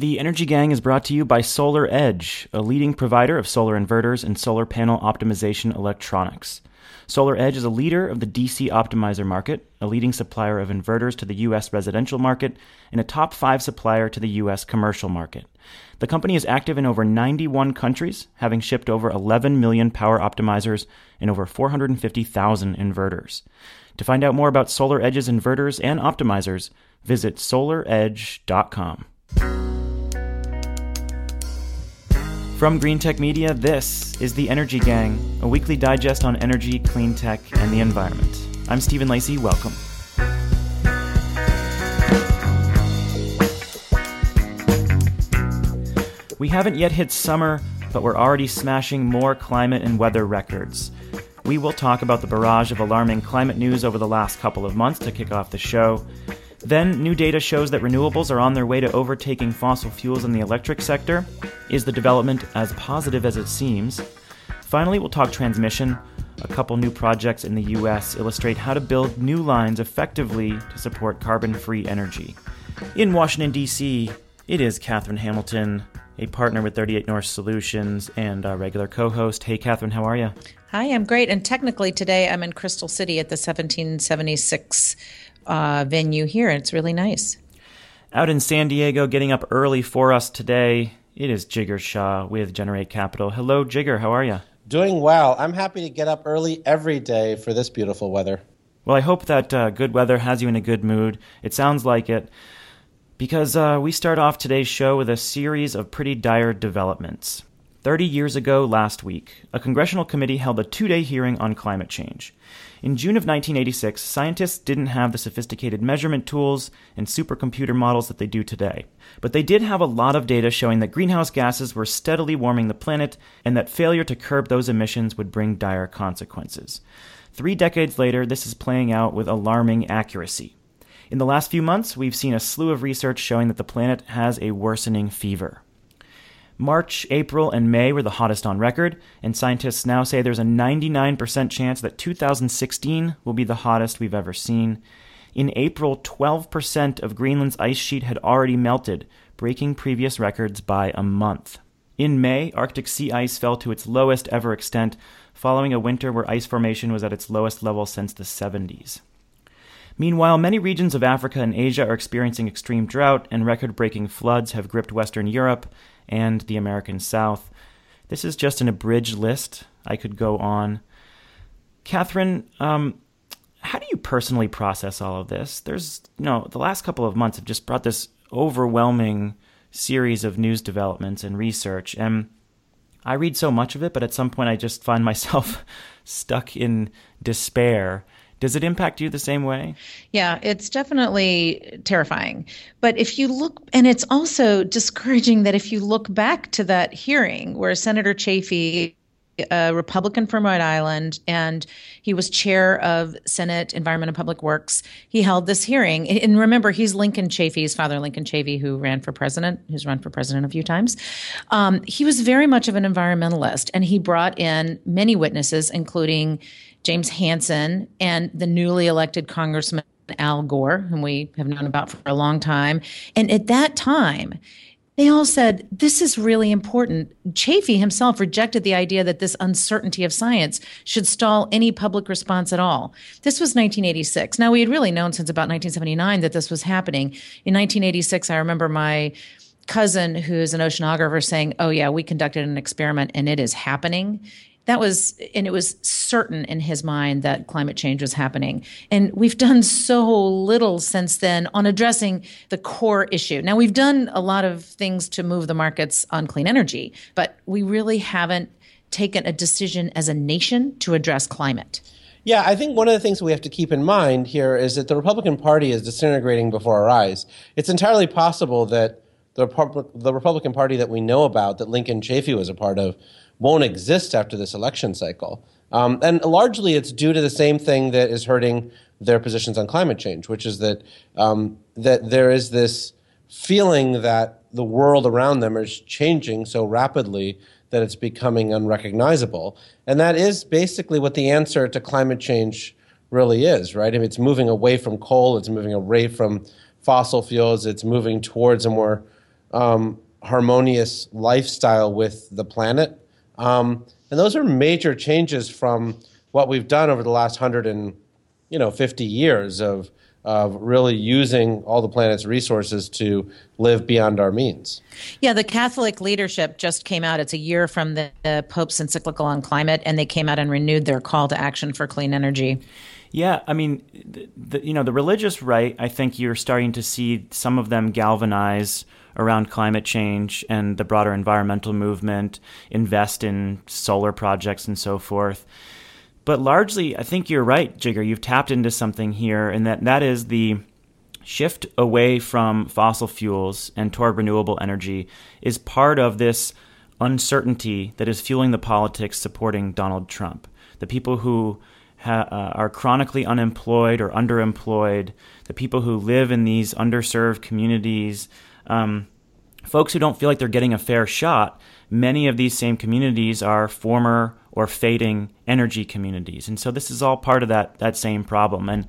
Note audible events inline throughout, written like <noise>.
The Energy Gang is brought to you by Solar Edge, a leading provider of solar inverters and solar panel optimization electronics. Solar Edge is a leader of the DC optimizer market, a leading supplier of inverters to the U.S. residential market, and a top five supplier to the U.S. commercial market. The company is active in over 91 countries, having shipped over 11 million power optimizers and over 450,000 inverters. To find out more about Solar Edge's inverters and optimizers, visit solaredge.com. From Greentech Media, this is The Energy Gang, a weekly digest on energy, clean tech, and the environment. I'm Stephen Lacey. Welcome. We haven't yet hit summer, but we're already smashing more climate and weather records. We will talk about the barrage of alarming climate news over the last couple of months to kick off the show. Then, new data shows that renewables are on their way to overtaking fossil fuels in the electric sector. Is the development as positive as it seems? Finally, we'll talk transmission. A couple new projects in the US illustrate how to build new lines effectively to support carbon free energy. In Washington, D.C., it is Catherine Hamilton, a partner with 38 North Solutions and our regular co host. Hey, Catherine, how are you? Hi, I'm great. And technically, today I'm in Crystal City at the 1776 uh, venue here. It's really nice. Out in San Diego, getting up early for us today, it is Jigar Shah with Generate Capital. Hello, Jigar. How are you? Doing well. I'm happy to get up early every day for this beautiful weather. Well, I hope that uh, good weather has you in a good mood. It sounds like it, because uh, we start off today's show with a series of pretty dire developments. 30 years ago last week, a congressional committee held a two day hearing on climate change. In June of 1986, scientists didn't have the sophisticated measurement tools and supercomputer models that they do today. But they did have a lot of data showing that greenhouse gases were steadily warming the planet and that failure to curb those emissions would bring dire consequences. Three decades later, this is playing out with alarming accuracy. In the last few months, we've seen a slew of research showing that the planet has a worsening fever. March, April, and May were the hottest on record, and scientists now say there's a 99% chance that 2016 will be the hottest we've ever seen. In April, 12% of Greenland's ice sheet had already melted, breaking previous records by a month. In May, Arctic sea ice fell to its lowest ever extent, following a winter where ice formation was at its lowest level since the 70s. Meanwhile, many regions of Africa and Asia are experiencing extreme drought, and record breaking floods have gripped Western Europe and the American South. This is just an abridged list. I could go on. Catherine, um, how do you personally process all of this? There's, you know, the last couple of months have just brought this overwhelming series of news developments and research. And I read so much of it, but at some point I just find <laughs> myself stuck in despair. Does it impact you the same way? Yeah, it's definitely terrifying. But if you look, and it's also discouraging that if you look back to that hearing where Senator Chafee, a Republican from Rhode Island, and he was chair of Senate Environment and Public Works. He held this hearing. And remember, he's Lincoln Chafee's father, Lincoln Chafee, who ran for president, who's run for president a few times. Um, he was very much of an environmentalist, and he brought in many witnesses, including James Hansen, and the newly elected Congressman Al Gore, whom we have known about for a long time. And at that time, they all said, This is really important. Chafee himself rejected the idea that this uncertainty of science should stall any public response at all. This was 1986. Now, we had really known since about 1979 that this was happening. In 1986, I remember my cousin, who's an oceanographer, saying, Oh, yeah, we conducted an experiment and it is happening that was and it was certain in his mind that climate change was happening. And we've done so little since then on addressing the core issue. Now we've done a lot of things to move the markets on clean energy but we really haven't taken a decision as a nation to address climate. Yeah, I think one of the things we have to keep in mind here is that the Republican Party is disintegrating before our eyes. It's entirely possible that the, the Republican Party that we know about, that Lincoln Chafee was a part of, won't exist after this election cycle. Um, and largely it's due to the same thing that is hurting their positions on climate change, which is that, um, that there is this feeling that the world around them is changing so rapidly that it's becoming unrecognizable. And that is basically what the answer to climate change really is, right? I mean, it's moving away from coal, it's moving away from fossil fuels, it's moving towards a more um, harmonious lifestyle with the planet. Um, and those are major changes from what we've done over the last hundred and you know 50 years of of really using all the planet's resources to live beyond our means. Yeah, the Catholic leadership just came out. It's a year from the, the Pope's encyclical on climate, and they came out and renewed their call to action for clean energy. Yeah, I mean, the, the, you know, the religious right. I think you're starting to see some of them galvanize around climate change and the broader environmental movement, invest in solar projects and so forth. But largely, I think you're right, Jigar. You've tapped into something here, and that that is the shift away from fossil fuels and toward renewable energy is part of this uncertainty that is fueling the politics supporting Donald Trump. The people who ha- uh, are chronically unemployed or underemployed, the people who live in these underserved communities, um, folks who don't feel like they're getting a fair shot, many of these same communities are former or fading energy communities. And so this is all part of that, that same problem. And,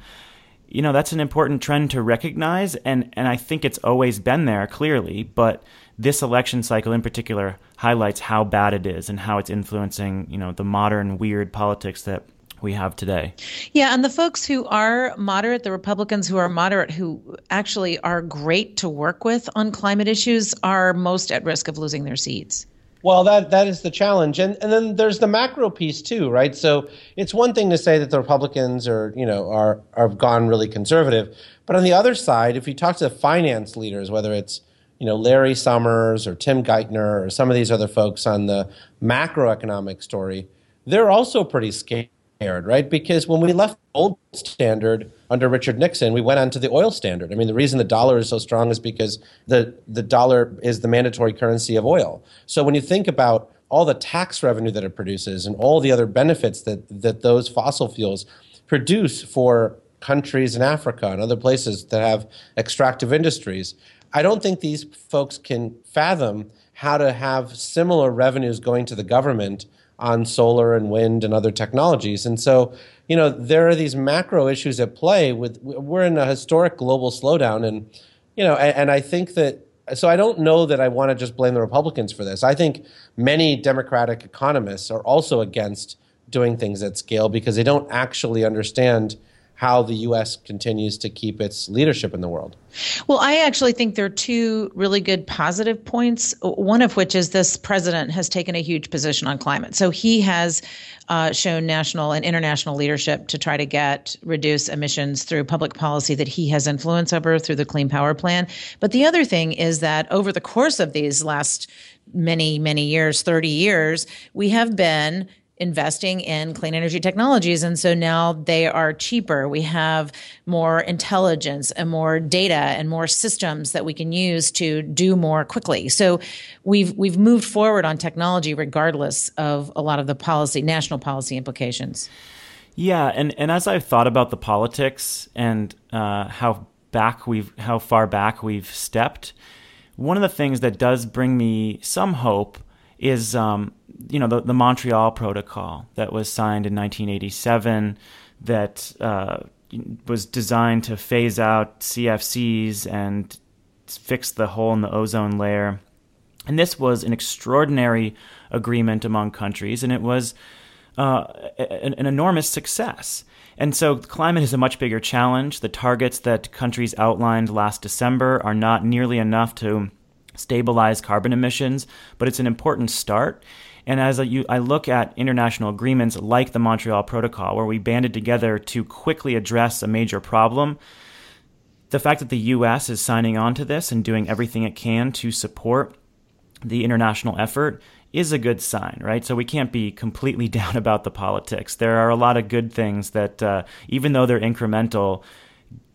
you know, that's an important trend to recognize. And, and I think it's always been there clearly, but this election cycle in particular highlights how bad it is and how it's influencing, you know, the modern weird politics that we have today. Yeah, and the folks who are moderate, the Republicans who are moderate, who actually are great to work with on climate issues, are most at risk of losing their seats. Well, that that is the challenge, and and then there's the macro piece too, right? So it's one thing to say that the Republicans are you know are are gone really conservative, but on the other side, if you talk to the finance leaders, whether it's you know Larry Summers or Tim Geithner or some of these other folks on the macroeconomic story, they're also pretty scared right? Because when we left the old standard under Richard Nixon, we went on to the oil standard. I mean, the reason the dollar is so strong is because the, the dollar is the mandatory currency of oil. So when you think about all the tax revenue that it produces and all the other benefits that, that those fossil fuels produce for countries in Africa and other places that have extractive industries, I don't think these folks can fathom how to have similar revenues going to the government on solar and wind and other technologies. And so, you know, there are these macro issues at play with we're in a historic global slowdown and you know, and, and I think that so I don't know that I want to just blame the Republicans for this. I think many Democratic economists are also against doing things at scale because they don't actually understand how the U.S. continues to keep its leadership in the world. Well, I actually think there are two really good positive points. One of which is this president has taken a huge position on climate. So he has uh, shown national and international leadership to try to get reduce emissions through public policy that he has influence over through the Clean Power Plan. But the other thing is that over the course of these last many, many years, 30 years, we have been investing in clean energy technologies. And so now they are cheaper. We have more intelligence and more data and more systems that we can use to do more quickly. So we've, we've moved forward on technology regardless of a lot of the policy, national policy implications. Yeah. And, and as I've thought about the politics and uh, how back we've, how far back we've stepped, one of the things that does bring me some hope is um, you know the, the Montreal Protocol that was signed in 1987 that uh, was designed to phase out CFCs and fix the hole in the ozone layer. And this was an extraordinary agreement among countries, and it was uh, an, an enormous success. And so climate is a much bigger challenge. The targets that countries outlined last December are not nearly enough to stabilize carbon emissions, but it's an important start. And as I, I look at international agreements like the Montreal Protocol, where we banded together to quickly address a major problem, the fact that the U.S. is signing on to this and doing everything it can to support the international effort is a good sign, right? So we can't be completely <laughs> down about the politics. There are a lot of good things that, uh, even though they're incremental,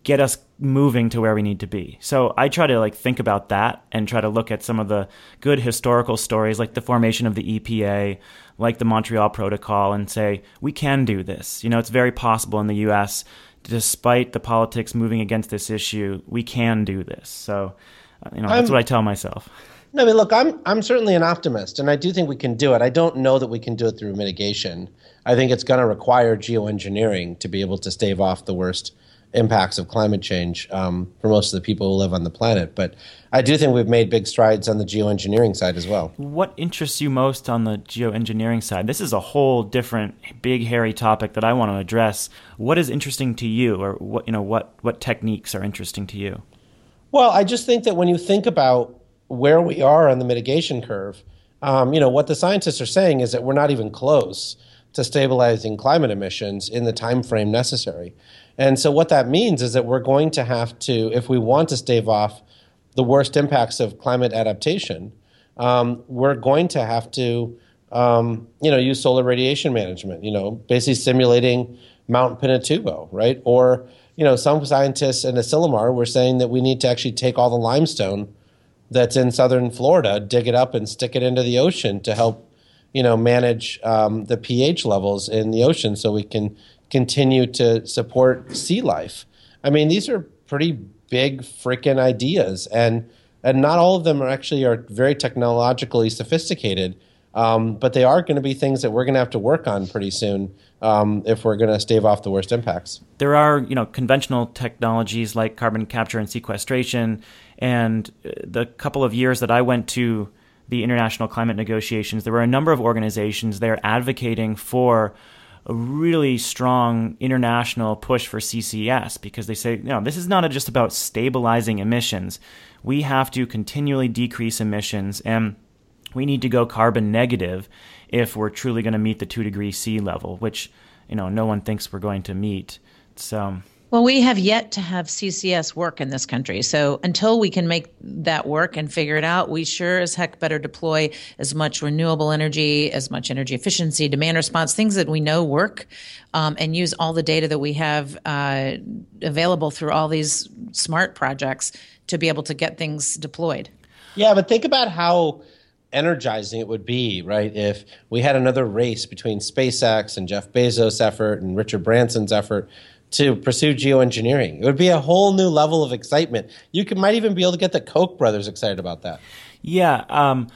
get us moving to where we need to be. So I try to like think about that and try to look at some of the good historical stories like the formation of the EPA, like the Montreal Protocol and say we can do this. You know, it's very possible in the US despite the politics moving against this issue, we can do this. So, uh, you know, that's I'm, what I tell myself. No, I mean, look, I'm I'm certainly an optimist, and I do think we can do it. I don't know that we can do it through mitigation. I think it's going to require geoengineering to be able to stave off the worst impacts of climate change um, for most of the people who live on the planet. But I do think we've made big strides on the geoengineering side as well. What interests you most on the geoengineering side? This is a whole different, big, hairy topic that I want to address. What is interesting to you, or what you know, what what techniques are interesting to you? Well, I just think that when you think about where we are on the mitigation curve, um, you know, what the scientists are saying is that we're not even close to stabilizing climate emissions in the time frame necessary. And so what that means is that we're going to have to, if we want to stave off the worst impacts of climate adaptation, um, we're going to have to, um, you know, use solar radiation management. You know, basically simulating Mount Pinatubo, right? Or you know, some scientists in Asilomar were saying that we need to actually take all the limestone that's in southern Florida, dig it up, and stick it into the ocean to help, you know, manage um, the pH levels in the ocean, so we can continue to support sea life. I mean, these are pretty big freaking ideas, and and not all of them are actually are very technologically sophisticated. Um, but they are going to be things that we're going to have to work on pretty soon um, if we're going to stave off the worst impacts. There are, you know, conventional technologies like carbon capture and sequestration, and uh, the couple of years that I went to the international climate negotiations, there were a number of organizations there advocating for a really strong international push for CCS because they say, no, this is not just about stabilizing emissions. We have to continually decrease emissions and we need to go carbon negative if we're truly going to meet the two degree C level, which you know no one thinks we're going to meet. So. Well, we have yet to have CCS work in this country. So until we can make that work and figure it out, we sure as heck better deploy as much renewable energy, as much energy efficiency, demand response, things that we know work, um, and use all the data that we have uh, available through all these smart projects to be able to get things deployed. Yeah, but think about how energizing it would be, right, if we had another race between SpaceX and Jeff Bezos' effort and Richard Branson's effort to pursue geoengineering. It would be a whole new level of excitement. You could, might even be able to get the Koch brothers excited about that. Yeah, um,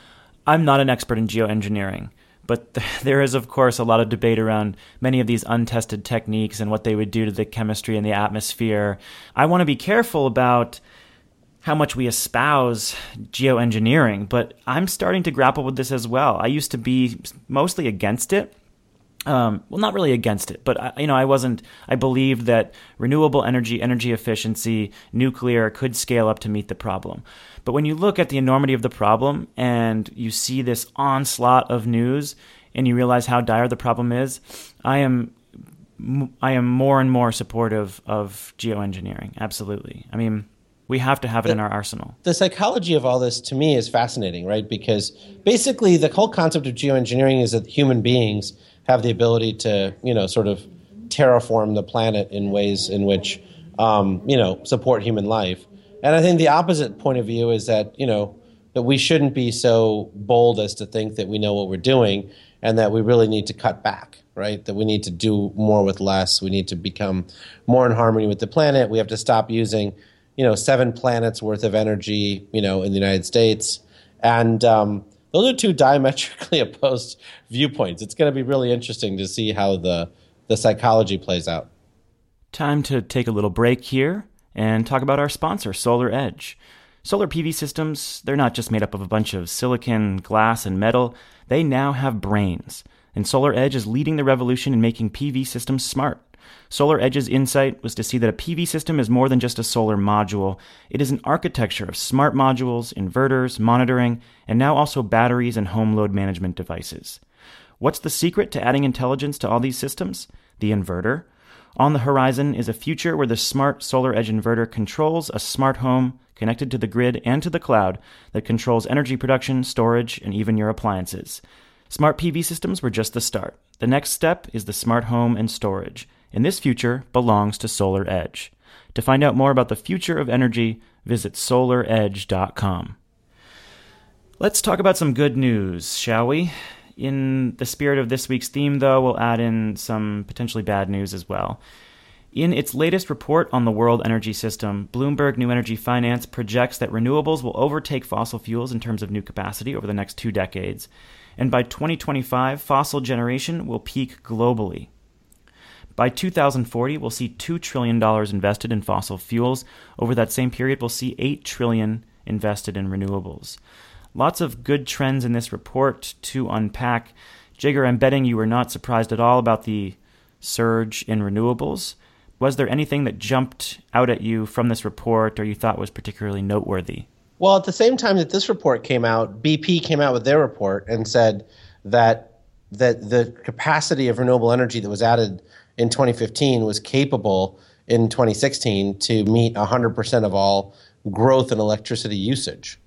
I'm not an expert in geoengineering, but <laughs> there is, of course, a lot of debate around many of these untested techniques and what they would do to the chemistry and the atmosphere. I want to be careful about how much we espouse geoengineering, but I'm starting to grapple with this as well. I used to be mostly against it. Um, well, not really against it, but I, you know, I wasn't. I believed that renewable energy, energy efficiency, nuclear could scale up to meet the problem. But when you look at the enormity of the problem and you see this onslaught of news, and you realize how dire the problem is, I am I am more and more supportive of geoengineering. Absolutely. I mean, we have to have it the, in our arsenal. The psychology of all this to me is fascinating, right? Because basically the whole concept of geoengineering is that human beings have the ability to, you know, sort of terraform the planet in ways in which, um, you know, support human life. And I think the opposite point of view is that, you know, that we shouldn't be so bold as to think that we know what we're doing and that we really need to cut back, right? That we need to do more with less. We need to become more in harmony with the planet. We have to stop using you know seven planets worth of energy you know in the United States, and um, those are two <laughs> diametrically opposed viewpoints. It's going to be really interesting to see how the the psychology plays out. Time to take a little break here and talk about our sponsor, Solar Edge. Solar PV systems, they're not just made up of a bunch of silicon, glass, and metal, they now have brains. And Solar Edge is leading the revolution in making PV systems smart. Solar Edge's insight was to see that a PV system is more than just a solar module. It is an architecture of smart modules, inverters, monitoring, and now also batteries and home load management devices. What's the secret to adding intelligence to all these systems? The inverter. On the horizon is a future where the smart Solar Edge inverter controls a smart home connected to the grid and to the cloud that controls energy production, storage, and even your appliances. Smart PV systems were just the start. The next step is the smart home and storage and this future belongs to Solar Edge. To find out more about the future of energy, visit solaredge.com. Let's talk about some good news, shall we? In the spirit of this week's theme, though, we'll add in some potentially bad news as well. In its latest report on the world energy system, Bloomberg New Energy Finance projects that renewables will overtake fossil fuels in terms of new capacity over the next two decades. And by 2025, fossil generation will peak globally. By 2040, we'll see $2 trillion invested in fossil fuels. Over that same period, we'll see 8 trillion invested in renewables. Lots of good trends in this report to unpack. Jigar, I'm betting you were not surprised at all about the surge in renewables. Was there anything that jumped out at you from this report or you thought was particularly noteworthy? Well, at the same time that this report came out, BP came out with their report and said that that the capacity of renewable energy that was added in 2015 was capable in 2016 to meet 100% of all growth in electricity usage.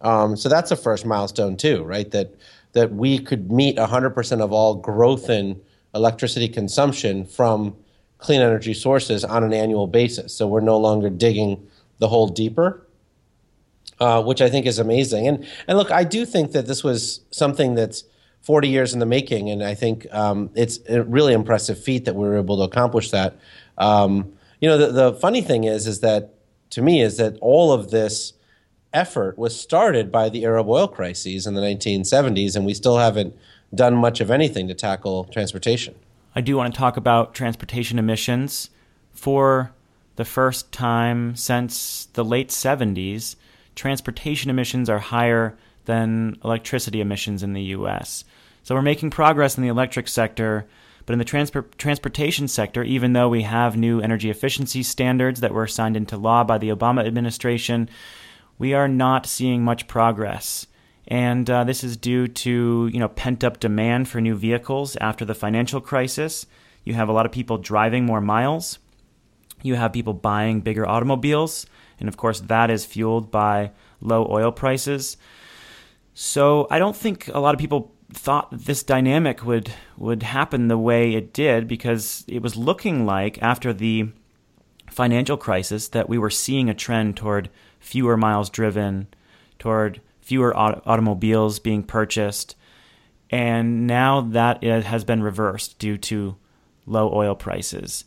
Um, so that's a first milestone too, right? That that we could meet 100% of all growth in electricity consumption from clean energy sources on an annual basis. So we're no longer digging the hole deeper, uh, which I think is amazing. And and look, I do think that this was something that's 40 years in the making, and I think um, it's a really impressive feat that we were able to accomplish that. Um, you know, the, the funny thing is, is that to me, is that all of this effort was started by the Arab oil crises in the 1970s, and we still haven't done much of anything to tackle transportation. I do want to talk about transportation emissions. For the first time since the late 70s, transportation emissions are higher than electricity emissions in the US. So we're making progress in the electric sector, but in the transportation sector, even though we have new energy efficiency standards that were signed into law by the Obama administration, we are not seeing much progress. And uh, this is due to you know pent up demand for new vehicles after the financial crisis. You have a lot of people driving more miles. You have people buying bigger automobiles, and of course that is fueled by low oil prices. So I don't think a lot of people thought this dynamic would would happen the way it did because it was looking like after the financial crisis that we were seeing a trend toward fewer miles driven, toward fewer auto- automobiles being purchased, and now that it has been reversed due to low oil prices.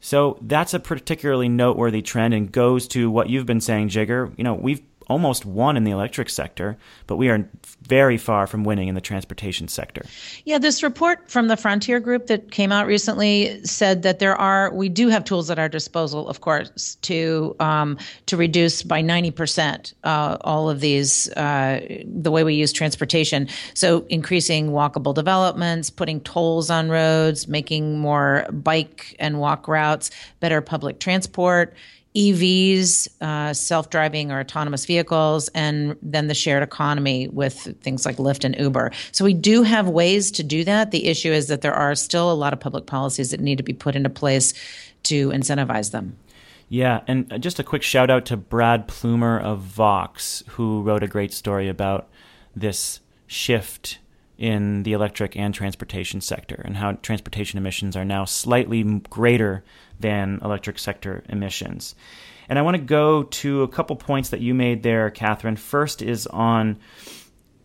So that's a particularly noteworthy trend and goes to what you've been saying, Jigar. You know, we've almost won in the electric sector, but we are very far from winning in the transportation sector. Yeah, this report from the Frontier Group that came out recently said that there are we do have tools at our disposal, of course, to um, to reduce by ninety percent uh, all of these uh, the way we use transportation. So increasing walkable developments, putting tolls on roads, making more bike and walk routes, better public transport EVs, uh, self driving or autonomous vehicles, and then the shared economy with things like Lyft and Uber. So we do have ways to do that. The issue is that there are still a lot of public policies that need to be put into place to incentivize them. Yeah, and just a quick shout out to Brad Plumer of Vox, who wrote a great story about this shift in the electric and transportation sector and how transportation emissions are now slightly greater than electric sector emissions. And I want to go to a couple points that you made there, Catherine. First is on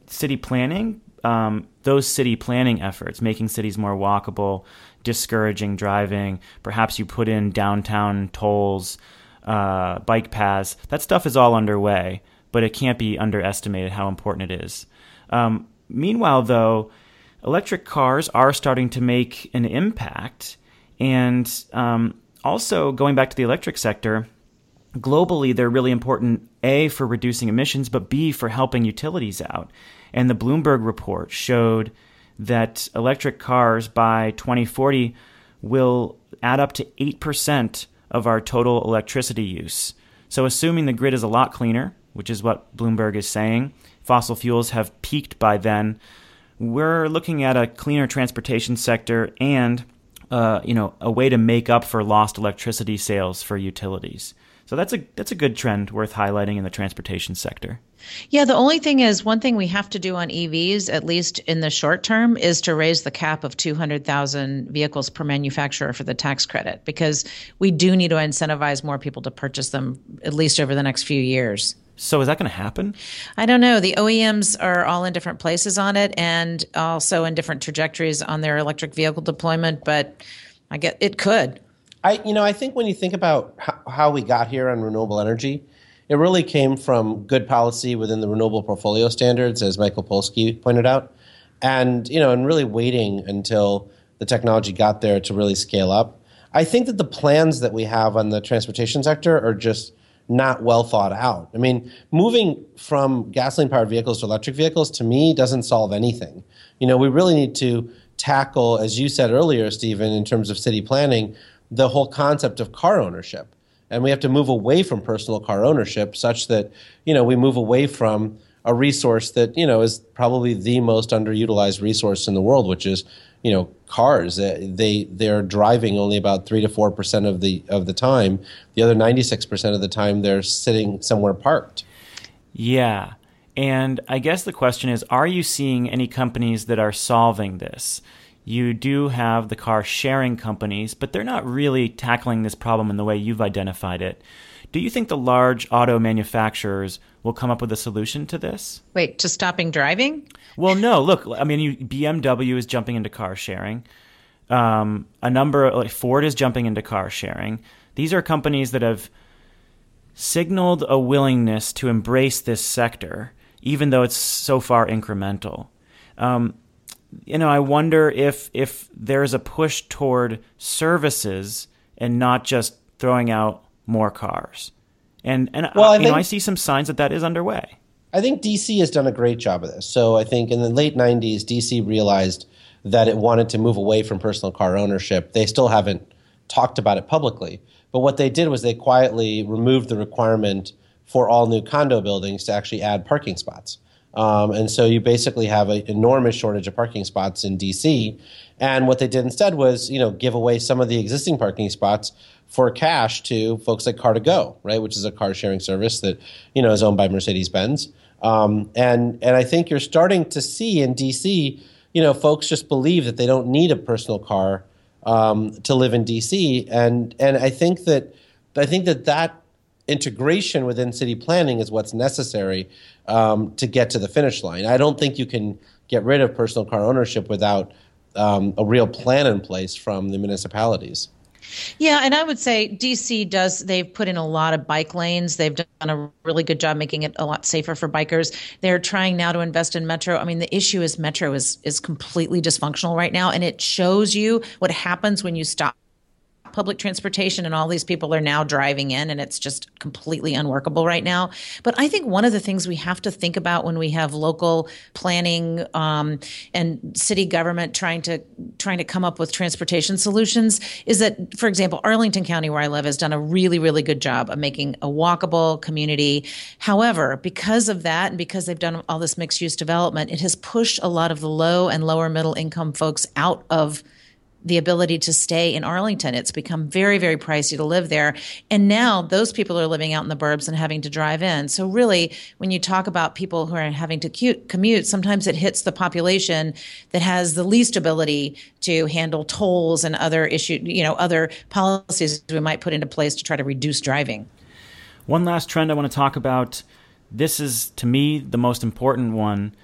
city planning. Um, those city planning efforts, making cities more walkable, discouraging driving. Perhaps you put in downtown tolls, uh, bike paths. That stuff is all underway, but it can't be underestimated how important it is. Um, meanwhile, though, electric cars are starting to make an impact, and um, also, going back to the electric sector, globally, they're really important, A, for reducing emissions, but B, for helping utilities out. And the Bloomberg report showed that electric cars by 2040 will add up to 8% of our total electricity use. So, assuming the grid is a lot cleaner, which is what Bloomberg is saying, fossil fuels have peaked by then, we're looking at a cleaner transportation sector and uh, you know, a way to make up for lost electricity sales for utilities. So that's a that's a good trend worth highlighting in the transportation sector. Yeah, the only thing is one thing we have to do on EVs, at least in the short term, is to raise the cap of 200,000 vehicles per manufacturer for the tax credit because we do need to incentivize more people to purchase them at least over the next few years. So is that going to happen? I don't know. The OEMs are all in different places on it and also in different trajectories on their electric vehicle deployment, but I get it could. I you know, I think when you think about how, how we got here on renewable energy, it really came from good policy within the renewable portfolio standards as Michael Polsky pointed out. And you know, and really waiting until the technology got there to really scale up. I think that the plans that we have on the transportation sector are just not well thought out. I mean, moving from gasoline powered vehicles to electric vehicles to me doesn't solve anything. You know, we really need to tackle, as you said earlier, Stephen, in terms of city planning, the whole concept of car ownership. And we have to move away from personal car ownership such that, you know, we move away from a resource that, you know, is probably the most underutilized resource in the world, which is you know cars uh, they they're driving only about 3 to 4% of the of the time. The other 96% of the time they're sitting somewhere parked. Yeah. And i guess the question is are you seeing any companies that are solving this? You do have the car sharing companies but they're not really tackling this problem in the way you've identified it do you think the large auto manufacturers will come up with a solution to this? Wait, to stopping driving? Well, no. Look, I mean, you, BMW is jumping into car sharing. Um, a number like Ford is jumping into car sharing. These are companies that have signaled a willingness to embrace this sector, even though it's so far incremental. Um, you know, I wonder if if there's a push toward services and not just throwing out more cars. And and well, I, I you know I see some signs that that is underway. I think DC has done a great job of this. So I think in the late 90s DC realized that it wanted to move away from personal car ownership. They still haven't talked about it publicly, but what they did was they quietly removed the requirement for all new condo buildings to actually add parking spots. Um, and so you basically have an enormous shortage of parking spots in DC. And what they did instead was, you know, give away some of the existing parking spots for cash to folks like Car2Go, right, which is a car sharing service that you know is owned by Mercedes Benz. Um, and and I think you're starting to see in DC, you know, folks just believe that they don't need a personal car um, to live in DC, and and I think that I think that that integration within city planning is what's necessary um, to get to the finish line. I don't think you can get rid of personal car ownership without um, a real plan in place from the municipalities. Yeah, and I would say DC does, they've put in a lot of bike lanes. They've done a really good job making it a lot safer for bikers. They're trying now to invest in Metro. I mean, the issue is Metro is, is completely dysfunctional right now, and it shows you what happens when you stop public transportation and all these people are now driving in and it's just completely unworkable right now. But I think one of the things we have to think about when we have local planning um, and city government trying to trying to come up with transportation solutions is that, for example, Arlington County, where I live, has done a really, really good job of making a walkable community. However, because of that and because they've done all this mixed use development, it has pushed a lot of the low and lower middle income folks out of the ability to stay in Arlington. It's become very, very pricey to live there. And now those people are living out in the burbs and having to drive in. So really, when you talk about people who are having to commute, sometimes it hits the population that has the least ability to handle tolls and other issue, you know, other policies we might put into place to try to reduce driving. One last trend I want to talk about. This is to me the most important one.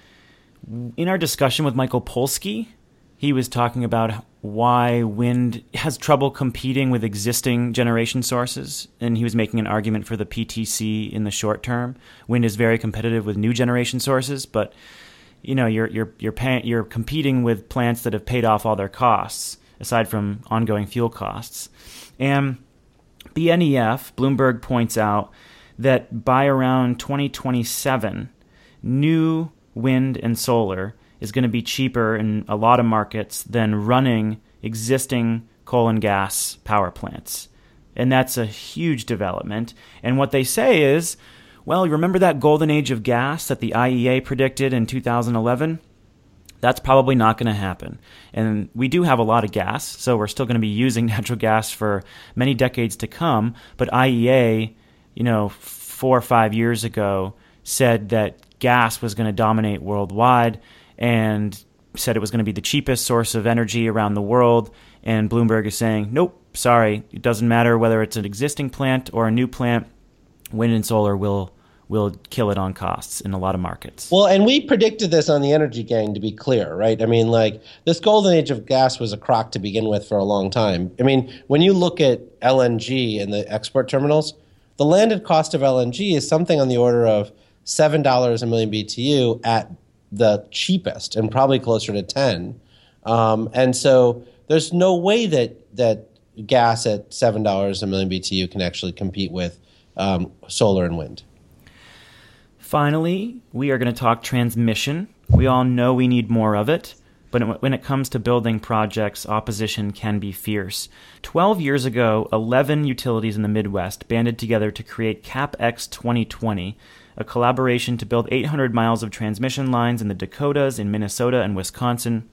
In our discussion with Michael Polsky, he was talking about why wind has trouble competing with existing generation sources, and he was making an argument for the PTC in the short term. Wind is very competitive with new generation sources, but you know you're you're you're pay, you're competing with plants that have paid off all their costs aside from ongoing fuel costs. And BNEF Bloomberg points out that by around 2027, new wind and solar is going to be cheaper in a lot of markets than running existing coal and gas power plants. And that's a huge development. And what they say is, well, you remember that golden age of gas that the IEA predicted in 2011? That's probably not going to happen. And we do have a lot of gas, so we're still going to be using <laughs> natural gas for many decades to come. But IEA, you know, four or five years ago, said that gas was going to dominate worldwide and said it was going to be the cheapest source of energy around the world. And Bloomberg is saying, nope, sorry, it doesn't matter whether it's an existing plant or a new plant. Wind and solar will will kill it on costs in a lot of markets. Well, and we predicted this on the Energy Gang to be clear, right? I mean, like this golden age of gas was a crock to begin with for a long time. I mean, when you look at LNG and the export terminals, the landed cost of LNG is something on the order of seven dollars a million BTU at the cheapest and probably closer to 10. Um, and so there's no way that, that gas at seven dollars a million BTU can actually compete with um, solar and wind. Finally, we are going to talk transmission. We all know we need more of it, but when it comes to building projects, opposition can be fierce. Twelve years ago, 11 utilities in the Midwest banded together to create CapX 2020, a collaboration to build 800 miles of transmission lines in the Dakotas, in Minnesota, and Wisconsin.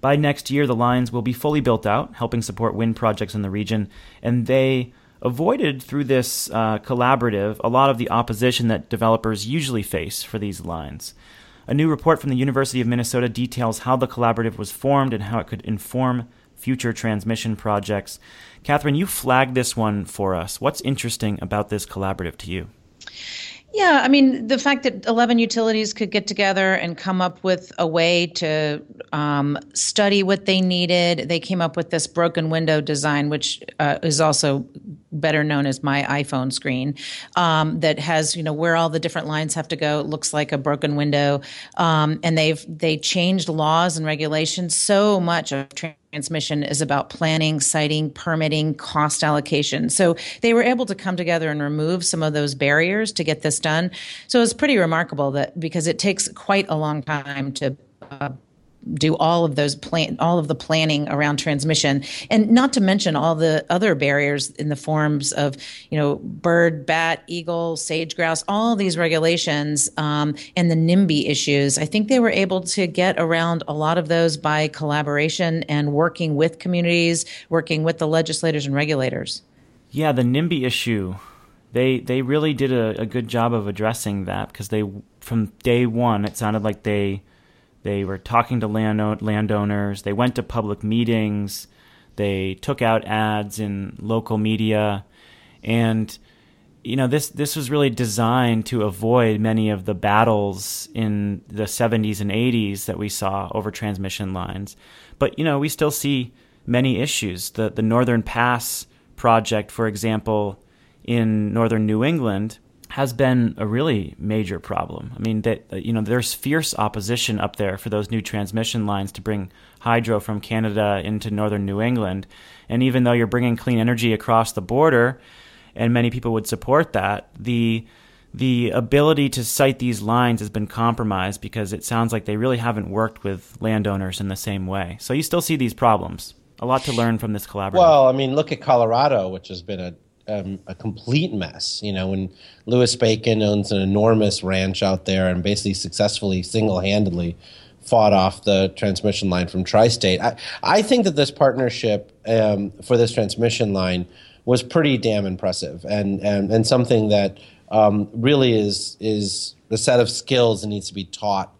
By next year, the lines will be fully built out, helping support wind projects in the region, and they avoided through this uh, collaborative a lot of the opposition that developers usually face for these lines. A new report from the University of Minnesota details how the collaborative was formed and how it could inform future transmission projects. Catherine, you flagged this one for us. What's interesting about this collaborative to you? Yeah, I mean, the fact that 11 utilities could get together and come up with a way to um, study what they needed. They came up with this broken window design, which uh, is also better known as my iPhone screen, um, that has you know where all the different lines have to go. It looks like a broken window, um, and they've they changed laws and regulations. So much of transmission is about planning, siting, permitting, cost allocation. So they were able to come together and remove some of those barriers to get this done. So it's pretty remarkable that because it takes quite a long time to uh, do all of those plan all of the planning around transmission. And not to mention all the other barriers in the forms of you know bird bat eagle sage grouse all these regulations um, and the nimby issues. I think they were able to get around a lot of those by collaboration and working with communities working with the legislators and regulators. Yeah the nimby issue they they really did a, a good job of addressing that because they from day one it sounded like they they were talking to land- landowners. They went to public meetings. They took out ads in local media, and you know this this was really designed to avoid many of the battles in the 70s and 80s that we saw over transmission lines. But you know we still see many issues. The the Northern Pass project, for example, in northern New England has been a really major problem. I mean, that uh, you know, there's fierce opposition up there for those new transmission lines to bring hydro from Canada into northern New England. And even though you're bringing clean energy across the border, and many people would support that, the the ability to site these lines has been compromised because it sounds like they really haven't worked with landowners in the same way. So you still see these problems. A lot to learn from this collaboration. Well, I mean, look at Colorado, which has been a um, a complete mess. You know, when Louis Bacon owns an enormous ranch out there and basically successfully single handedly fought off the transmission line from Tri-State. I, I think that this partnership um, for this transmission line was pretty damn impressive and and, and something that um, really is is a set of skills that needs to be taught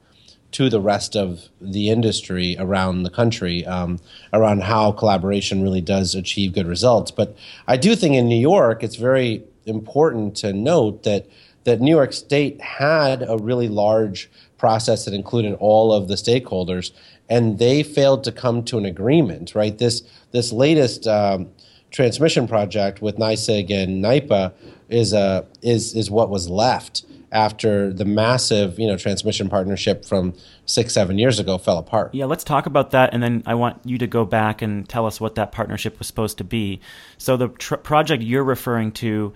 to the rest of the industry around the country um, around how collaboration really does achieve good results. But I do think in New York, it's very important to note that that New York State had a really large process that included all of the stakeholders, and they failed to come to an agreement. Right this this latest. Um, transmission project with NYSEG and NYPA is uh, is is what was left after the massive you know transmission partnership from six seven years ago fell apart yeah let's talk about that and then i want you to go back and tell us what that partnership was supposed to be so the tr- project you're referring to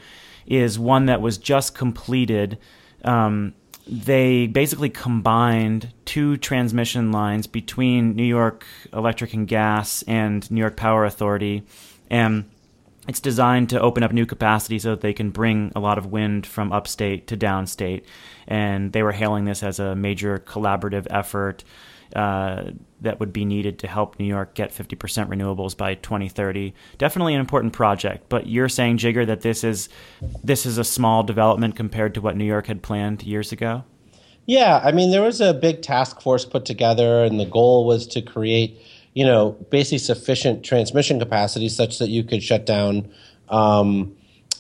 is one that was just completed um, they basically combined two transmission lines between New York Electric and Gas and New York Power Authority. And it's designed to open up new capacity so that they can bring a lot of wind from upstate to downstate. And they were hailing this as a major collaborative effort uh, that would be needed to help New York get 50% renewables by 2030. Definitely an important project. But you're saying, Jigar, that this is this is a small development compared to what New York had planned years ago. Yeah, I mean, there was a big task force put together, and the goal was to create you know, basically sufficient transmission capacity such that you could shut down um,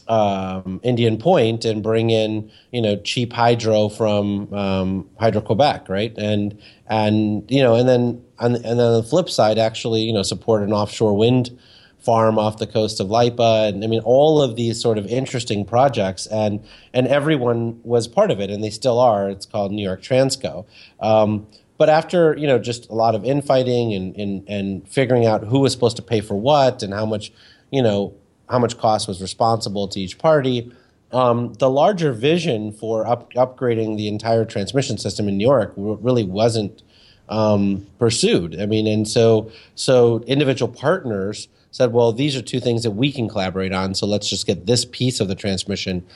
um, Indian Point and bring in, you know, cheap hydro from um, Hydro Quebec, right? And and you know, and then and, and then on the flip side, actually, you know, support an offshore wind farm off the coast of LIPA, and I mean, all of these sort of interesting projects, and and everyone was part of it, and they still are. It's called New York Transco. Um, but after you know just a lot of infighting and, and and figuring out who was supposed to pay for what and how much you know, how much cost was responsible to each party. Um, the larger vision for up, upgrading the entire transmission system in New York really wasn't um, pursued. I mean, and so so individual partners said, well, these are two things that we can collaborate on. So let's just get this piece of the transmission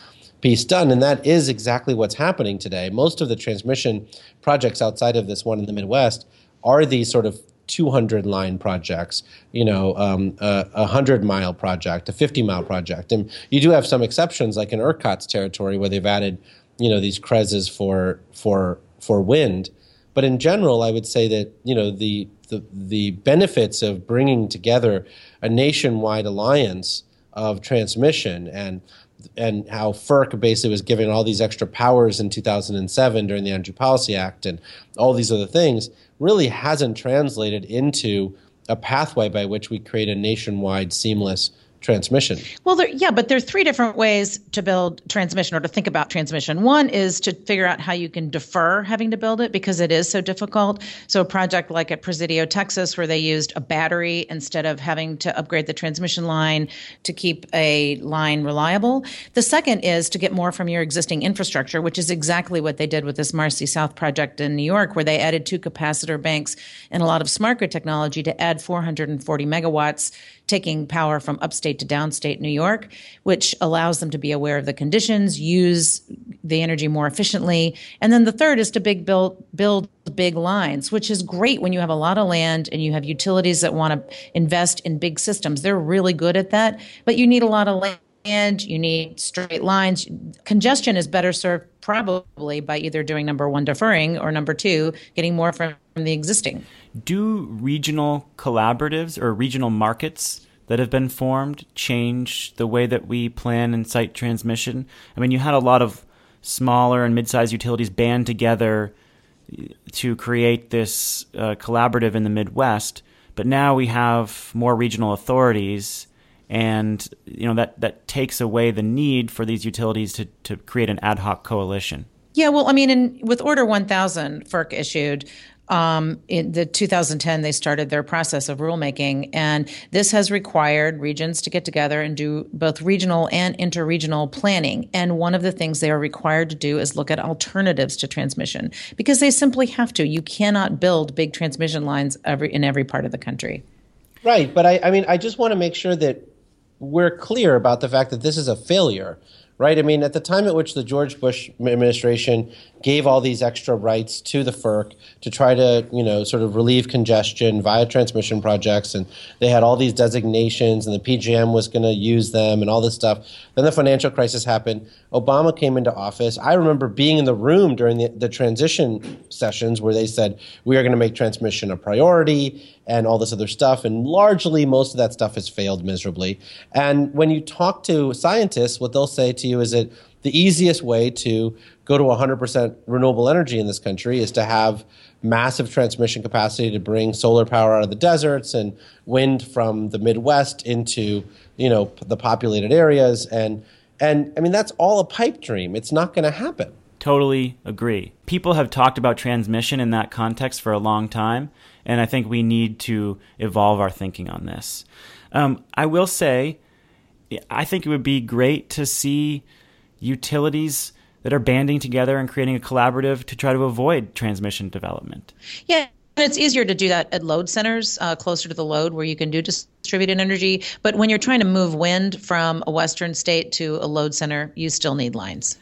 piece done. And that is exactly what's happening today. Most of the transmission projects outside of this one in the Midwest are these sort of 200 line projects, you know, um, a, a 100 mile project, a 50 mile project. And you do have some exceptions, like in ERCOT's territory, where they've added, you know, these CREZs for, for, for wind. But in general, I would say that, you know, the, the, the benefits of bringing together a nationwide alliance of transmission and and how FERC basically was given all these extra powers in 2007 during the Energy Policy Act and all these other things really hasn't translated into a pathway by which we create a nationwide seamless transmission. Well, there, yeah, but there are three different ways to build transmission or to think about transmission. One is to figure out how you can defer having to build it because it is so difficult. So, a project like at Presidio, Texas, where they used a battery instead of having to upgrade the transmission line to keep a line reliable. The second is to get more from your existing infrastructure, which is exactly what they did with this Marcy South project in New York, where they added two capacitor banks and a lot of smart grid technology to add 440 megawatts taking power from upstate to downstate New York, which allows them to be aware of the conditions, use the energy more efficiently. And then the third is to big build build big lines, which is great when you have a lot of land and you have utilities that want to invest in big systems. They're really good at that, but you need a lot of land and you need straight lines. Congestion is better served probably by either doing number one, deferring, or number two, getting more from the existing. Do regional collaboratives or regional markets that have been formed change the way that we plan and site transmission? I mean, you had a lot of smaller and mid sized utilities band together to create this uh, collaborative in the Midwest, but now we have more regional authorities and you know that that takes away the need for these utilities to to create an ad hoc coalition. Yeah, well, I mean, in, with Order 1000, FERC issued um, in the 2010 they started their process of rulemaking and this has required regions to get together and do both regional and interregional planning. And one of the things they are required to do is look at alternatives to transmission because they simply have to. You cannot build big transmission lines every in every part of the country. Right but i, I mean i just want to make sure that we're clear about the fact that this is a failure, right? I mean, at the time at which the George Bush administration gave all these extra rights to the FERC to try to, you know, sort of relieve congestion via transmission projects, and they had all these designations, and the PJM was going to use them, and all this stuff. Then the financial crisis happened. Obama came into office. I remember being in the room during the, the transition sessions where they said we are going to make transmission a priority and all this other stuff. And largely, most of that stuff has failed miserably. And when you talk to scientists, what they'll say to you is that the easiest way to go to 100% renewable energy in this country is to have massive transmission capacity to bring solar power out of the deserts and wind from the Midwest into you know the populated areas and and I mean that's all a pipe dream. It's not going to happen. Totally agree. People have talked about transmission in that context for a long time, and I think we need to evolve our thinking on this. Um, I will say, I think it would be great to see utilities that are banding together and creating a collaborative to try to avoid transmission development. Yeah, it's easier to do that at load centers uh, closer to the load where you can do distributed energy. But when you're trying to move wind from a western state to a load center, you still need lines.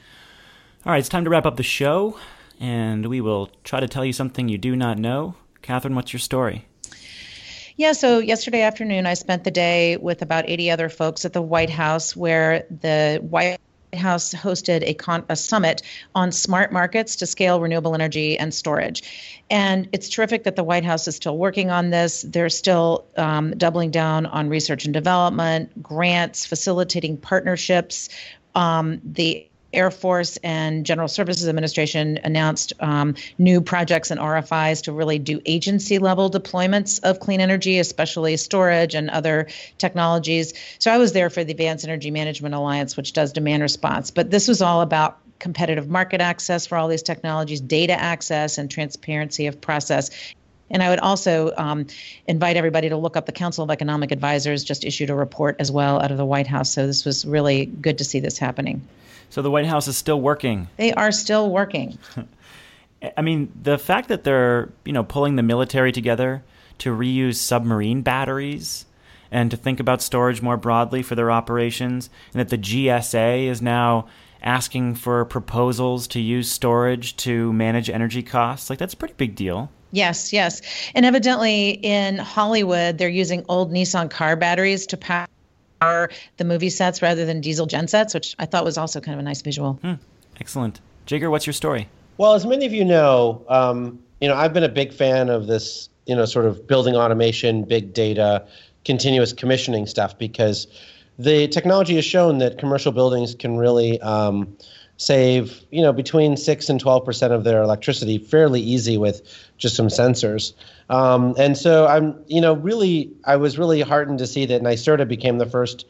All right, it's time to wrap up the show, and we will try to tell you something you do not know. Catherine, what's your story? Yeah, so yesterday afternoon, I spent the day with about 80 other folks at the White House, where the White House hosted a, con- a summit on smart markets to scale renewable energy and storage. And it's terrific that the White House is still working on this. They're still um, doubling down on research and development, grants, facilitating partnerships. Um, the Air Force and General Services Administration announced um, new projects and RFIs to really do agency level deployments of clean energy, especially storage and other technologies. So I was there for the Advanced Energy Management Alliance, which does demand response. But this was all about competitive market access for all these technologies, data access, and transparency of process And I would also um, invite everybody to look up the Council of Economic Advisors just issued a report as well out of the White House. So this was really good to see this happening. So the White House is still working. They are still working. <laughs> I mean, the fact that they're, you know, pulling the military together to reuse submarine batteries and to think about storage more broadly for their operations, and that the GSA is now asking for proposals to use storage to manage energy costs. Like, that's a pretty big deal. Yes, yes. And evidently in Hollywood, they're using old Nissan car batteries to power the movie sets rather than diesel gensets, which I thought was also kind of a nice visual. Hmm. Excellent. Jigar, what's your story? Well, as many of you know, um, you know, I've been a big fan of this, you know, sort of building automation, big data, continuous commissioning stuff because the technology has shown that commercial buildings can really um, save, you know, between six and twelve percent of their electricity fairly easy with just some sensors. Um, and so I'm, you know, really, I was really heartened to see that NYSERDA became the first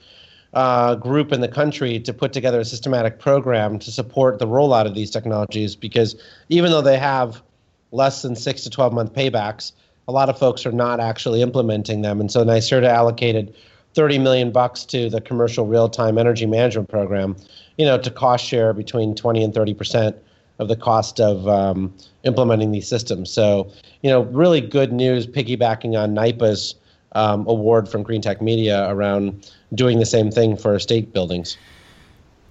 uh, group in the country to put together a systematic program to support the rollout of these technologies because even though they have less than six to 12 month paybacks, a lot of folks are not actually implementing them. And so NYSERDA allocated 30 million bucks to the commercial real-time energy management program, you know, to cost share between 20 and 30 percent of the cost of um, implementing these systems. So, you know, really good news piggybacking on NYPA's um, award from Green Tech Media around doing the same thing for state buildings.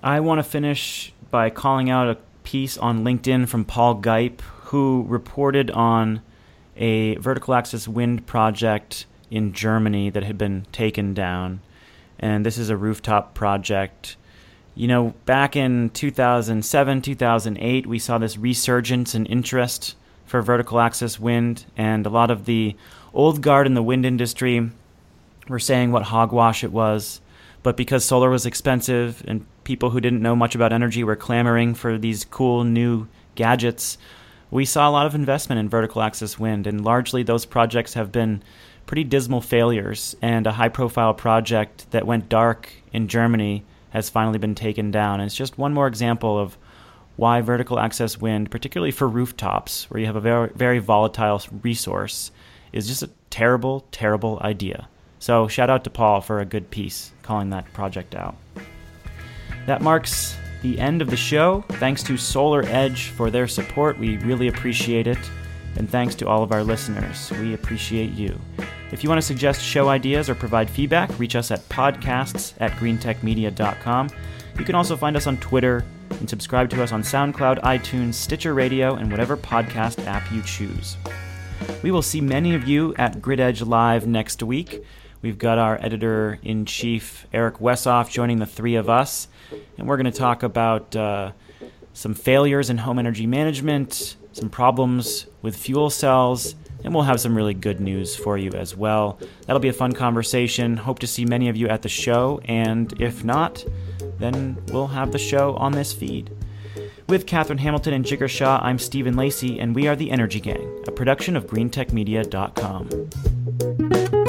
I want to finish by calling out a piece on LinkedIn from Paul Gipe, who reported on a vertical axis wind project in Germany that had been taken down. And this is a rooftop project. You know, back in 2007, 2008, we saw this resurgence in interest for vertical axis wind, and a lot of the old guard in the wind industry were saying what hogwash it was. But because solar was expensive and people who didn't know much about energy were clamoring for these cool new gadgets, we saw a lot of investment in vertical axis wind, and largely those projects have been pretty dismal failures. And a high profile project that went dark in Germany has finally been taken down. And it's just one more example of why vertical axis wind, particularly for rooftops, where you have a very, very volatile resource, is just a terrible, terrible idea. So, shout out to Paul for a good piece calling that project out. That marks the end of the show. Thanks to Solar Edge for their support. We really appreciate it. And thanks to all of our listeners. We appreciate you. If you want to suggest show ideas or provide feedback, reach us at podcasts at greentechmedia.com. You can also find us on Twitter and subscribe to us on SoundCloud, iTunes, Stitcher Radio, and whatever podcast app you choose. We will see many of you at Grid Edge Live next week. We've got our editor in chief, Eric Wesoff, joining the three of us, and we're going to talk about uh, some failures in home energy management, some problems with fuel cells, and we'll have some really good news for you as well. That'll be a fun conversation. Hope to see many of you at the show, and if not, then we'll have the show on this feed. With Katherine Hamilton and Jigar Shah, I'm Stephen Lacey, and we are the Energy Gang, a production of GreenTechMedia.com.